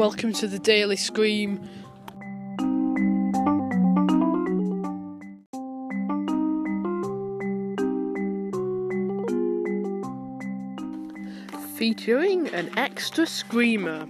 Welcome to the Daily Scream. Featuring an extra screamer.